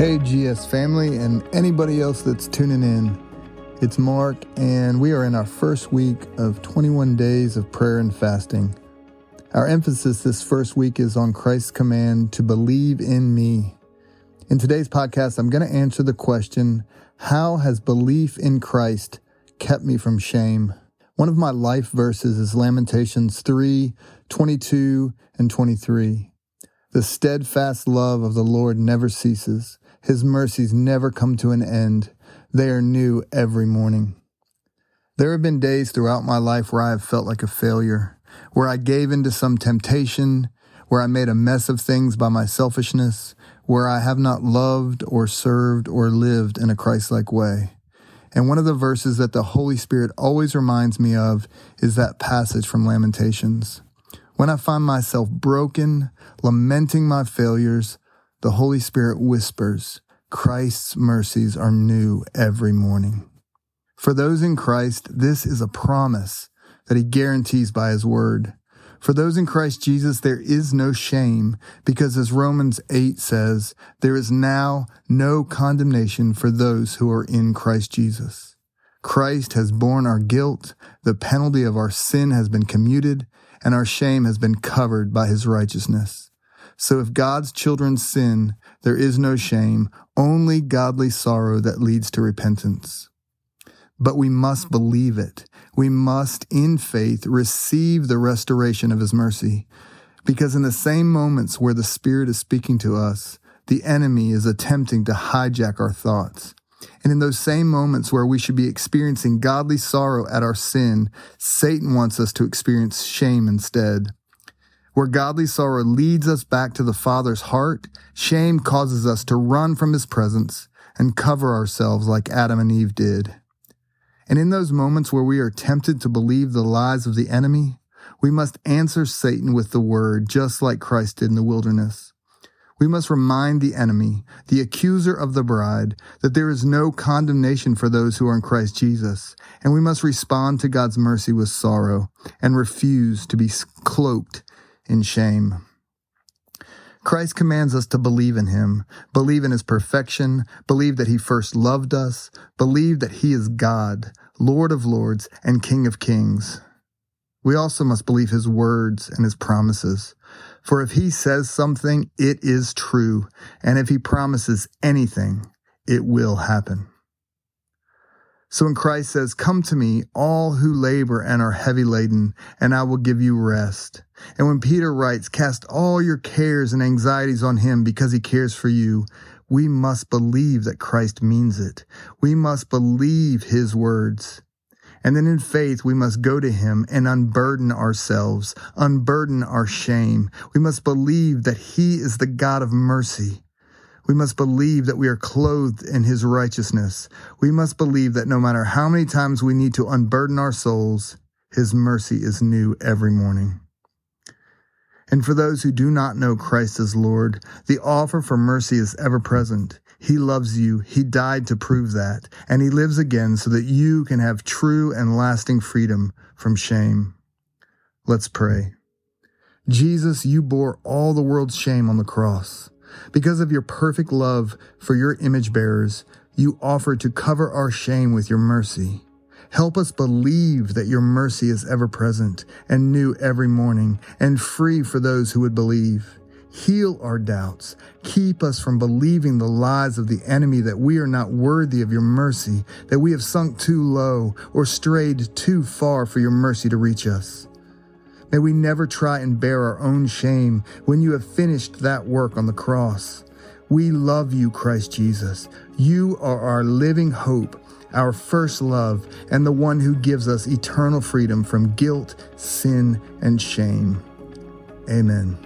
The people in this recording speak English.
Hey, GS family, and anybody else that's tuning in. It's Mark, and we are in our first week of 21 days of prayer and fasting. Our emphasis this first week is on Christ's command to believe in me. In today's podcast, I'm going to answer the question How has belief in Christ kept me from shame? One of my life verses is Lamentations 3 22 and 23. The steadfast love of the Lord never ceases, His mercies never come to an end. They are new every morning. There have been days throughout my life where I have felt like a failure, where I gave into some temptation, where I made a mess of things by my selfishness, where I have not loved or served or lived in a Christ like way. And one of the verses that the Holy Spirit always reminds me of is that passage from Lamentations. When I find myself broken, lamenting my failures, the Holy Spirit whispers, Christ's mercies are new every morning. For those in Christ, this is a promise that he guarantees by his word. For those in Christ Jesus, there is no shame, because as Romans 8 says, there is now no condemnation for those who are in Christ Jesus. Christ has borne our guilt, the penalty of our sin has been commuted, and our shame has been covered by his righteousness. So if God's children sin, there is no shame, only godly sorrow that leads to repentance. But we must believe it. We must, in faith, receive the restoration of his mercy. Because in the same moments where the Spirit is speaking to us, the enemy is attempting to hijack our thoughts. And in those same moments where we should be experiencing godly sorrow at our sin, Satan wants us to experience shame instead. Where godly sorrow leads us back to the Father's heart, shame causes us to run from His presence and cover ourselves like Adam and Eve did. And in those moments where we are tempted to believe the lies of the enemy, we must answer Satan with the word, just like Christ did in the wilderness. We must remind the enemy, the accuser of the bride, that there is no condemnation for those who are in Christ Jesus, and we must respond to God's mercy with sorrow and refuse to be cloaked in shame. Christ commands us to believe in him, believe in his perfection, believe that he first loved us, believe that he is God, Lord of lords, and King of kings. We also must believe his words and his promises. For if he says something, it is true, and if he promises anything, it will happen. So when Christ says, Come to me, all who labor and are heavy laden, and I will give you rest. And when Peter writes, Cast all your cares and anxieties on him because he cares for you, we must believe that Christ means it. We must believe his words. And then in faith, we must go to him and unburden ourselves, unburden our shame. We must believe that he is the God of mercy we must believe that we are clothed in his righteousness. We must believe that no matter how many times we need to unburden our souls, his mercy is new every morning. And for those who do not know Christ as Lord, the offer for mercy is ever present. He loves you. He died to prove that. And he lives again so that you can have true and lasting freedom from shame. Let's pray. Jesus, you bore all the world's shame on the cross. Because of your perfect love for your image bearers, you offer to cover our shame with your mercy. Help us believe that your mercy is ever present and new every morning and free for those who would believe. Heal our doubts. Keep us from believing the lies of the enemy that we are not worthy of your mercy, that we have sunk too low or strayed too far for your mercy to reach us. May we never try and bear our own shame when you have finished that work on the cross. We love you, Christ Jesus. You are our living hope, our first love, and the one who gives us eternal freedom from guilt, sin, and shame. Amen.